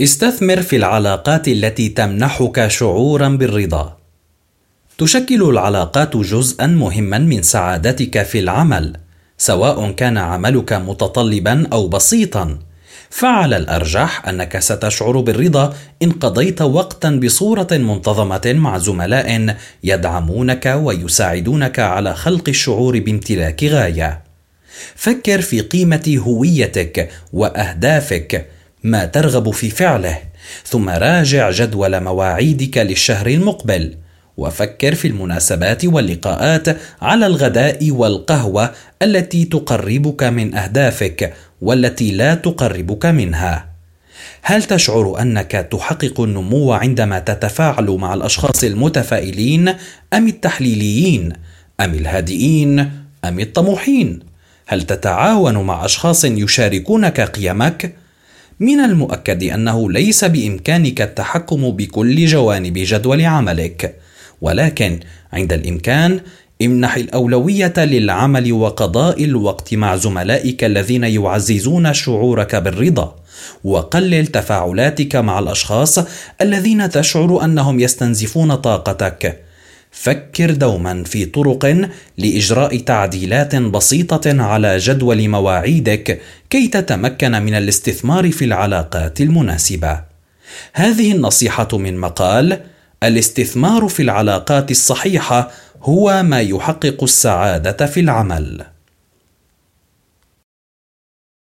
استثمر في العلاقات التي تمنحك شعورا بالرضا. تشكل العلاقات جزءا مهما من سعادتك في العمل سواء كان عملك متطلبا أو بسيطا. فعلى الأرجح أنك ستشعر بالرضا إن قضيت وقتا بصورة منتظمة مع زملاء يدعمونك ويساعدونك على خلق الشعور بامتلاك غاية. فكر في قيمة هويتك وأهدافك ما ترغب في فعله ثم راجع جدول مواعيدك للشهر المقبل وفكر في المناسبات واللقاءات على الغداء والقهوة التي تقربك من أهدافك والتي لا تقربك منها. هل تشعر أنك تحقق النمو عندما تتفاعل مع الأشخاص المتفائلين أم التحليليين أم الهادئين أم الطموحين؟ هل تتعاون مع أشخاص يشاركونك قيمك؟ من المؤكد أنه ليس بإمكانك التحكم بكل جوانب جدول عملك ولكن عند الإمكان امنح الأولوية للعمل وقضاء الوقت مع زملائك الذين يعززون شعورك بالرضا وقلل تفاعلاتك مع الأشخاص الذين تشعر أنهم يستنزفون طاقتك. فكر دوما في طرق لإجراء تعديلات بسيطة على جدول مواعيدك كي تتمكن من الاستثمار في العلاقات المناسبة. هذه النصيحة من مقال الاستثمار في العلاقات الصحيحة هو ما يحقق السعادة في العمل.